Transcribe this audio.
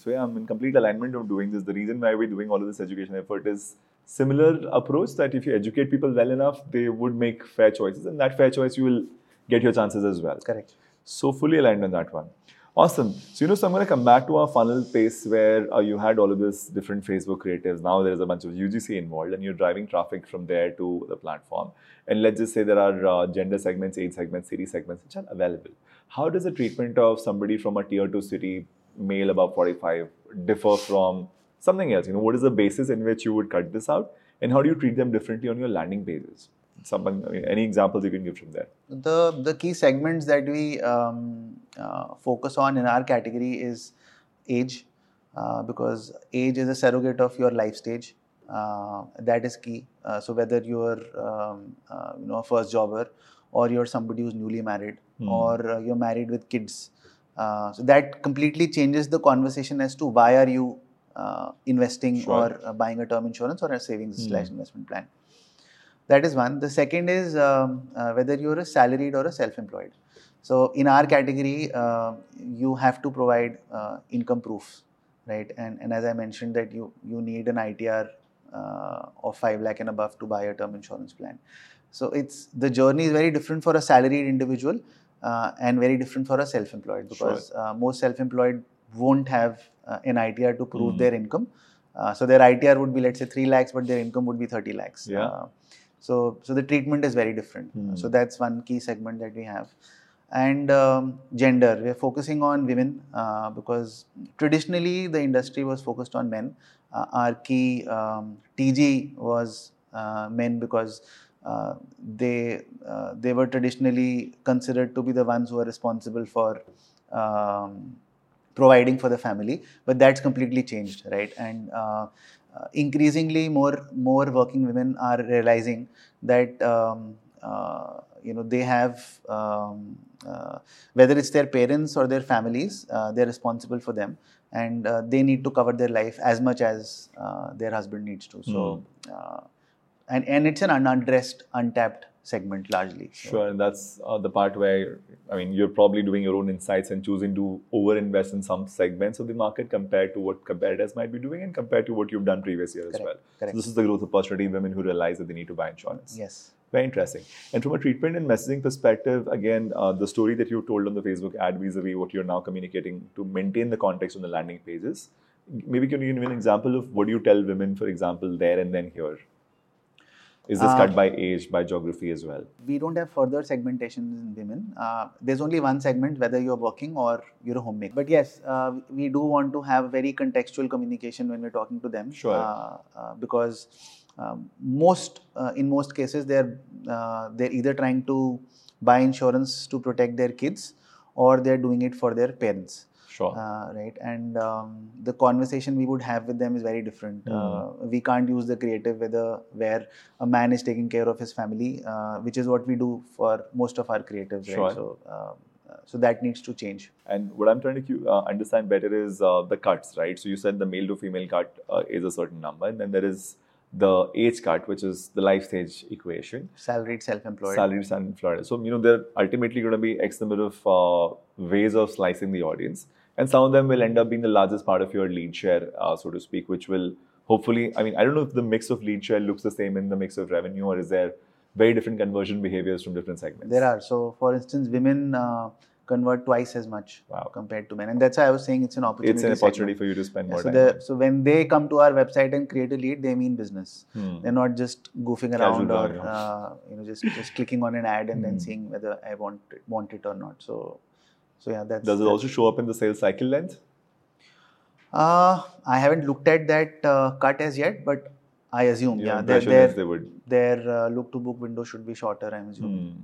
So yeah, I'm in complete alignment of doing this. The reason why we're doing all of this education effort is similar approach that if you educate people well enough, they would make fair choices, and that fair choice you will get your chances as well. Correct. So fully aligned on that one. Awesome. So you know, so I'm going to come back to our funnel pace where uh, you had all of this different Facebook creatives. Now there is a bunch of UGC involved, and you're driving traffic from there to the platform. And let's just say there are uh, gender segments, age segments, city segments which are available. How does the treatment of somebody from a tier two city, male above 45, differ from something else? You know, what is the basis in which you would cut this out, and how do you treat them differently on your landing pages? Something, I mean, any examples you can give from there? The the key segments that we um, uh, focus on in our category is age, uh, because age is a surrogate of your life stage. Uh, that is key. Uh, so whether you're um, uh, you know a first jobber or you're somebody who's newly married Hmm. or uh, you're married with kids, uh, so that completely changes the conversation as to why are you uh, investing Sure. or uh, buying a term insurance or a savings Hmm. slash investment plan. That is one. The second is um, uh, whether you're a salaried or a self-employed. So in our category, uh, you have to provide income proof, right? And and as I mentioned that you you need an ITR of five lakh and above to buy a term insurance plan. So it's the journey is very different for a salaried individual and very different for a self-employed because uh, most self-employed won't have uh, an ITR to prove Mhm. their income. Uh, so their ITR would be let's say three lakhs, but their income would be thirty lakhs. Yeah. Uh, so so the treatment is very different. Hmm. So that's one key segment that we have. And um, gender, we are focusing on women uh, because traditionally the industry was focused on men. Uh, our key um, TG was uh, men because uh, they uh, they were traditionally considered to be the ones who are responsible for um, providing for the family. But that's completely changed, right? And uh, uh, increasingly, more more working women are realizing that um, uh, you know they have um, uh, whether it's their parents or their families, uh, they're responsible for them, and uh, they need to cover their life as much as uh, their husband needs to. So, uh, and and it's an unaddressed, untapped segment largely. So- Sure, and that's uh, the part where I mean you're probably doing your own insights and choosing to over-invest in some segments of the market compared to what competitors might be doing and compared to what you've done previous year as well. Correct. So this is the growth opportunity in women who realize that they need to buy insurance. Yes. Very interesting. And from a treatment and messaging perspective, again, uh, the story that you told on the Facebook ad vis-a-vis what you're now communicating to maintain the context on the landing pages. Maybe can you give me an example of what do you tell women, for example, there and then here? Is this Uh, cut by age, by geography as well? we don't have further segmentations in women. Uh, there's only one segment, whether you're working or you're a homemaker. But yes, uh, we do want to have very contextual communication when we're talking to them. Sure. Uh, uh, because um, most, uh, in most cases, they're uh, they're either trying to buy insurance to protect their kids, or they're doing it for their parents. Sure. Uh, right and um, the conversation we would have with them is very different Hmm. uh, we can't use the creative whether where a man is taking care of his family uh, which is what we do for most of our creatives Sure. right so uh, uh, so that needs to change And what I'm trying to uh, understand better is uh, the cuts, right? So you said the male to female cut uh, is a certain number, and then there is the age cut, which is the life stage equation. salaried self-employed Salaries and Florida. So you know they're ultimately going to be X number of uh, ways of slicing the audience, and some of them will end up being the largest part of your lead share, uh, so to speak, which will hopefully. I mean, I don't know if the mix of lead share looks the same in the mix of revenue, or is there very different conversion behaviors from different segments? there are so for instance women uh, convert twice as much Wow. compared to men and that's why i was saying it's an opportunity It's an segment. opportunity for you to spend Yeah, more so, time. the, so when they come to our website and create a lead, they mean business. Hmm. They're not just goofing Casual around or uh, you know just just clicking on an ad and then Hmm. seeing whether I want it, want it or not. So so yeah, that's. Does it also show up in the sales cycle length? Uh, I haven't looked at that uh, cut as yet, but I assume Your yeah, their their, they would. their uh, look to book window should be shorter. I'm assuming. Hmm.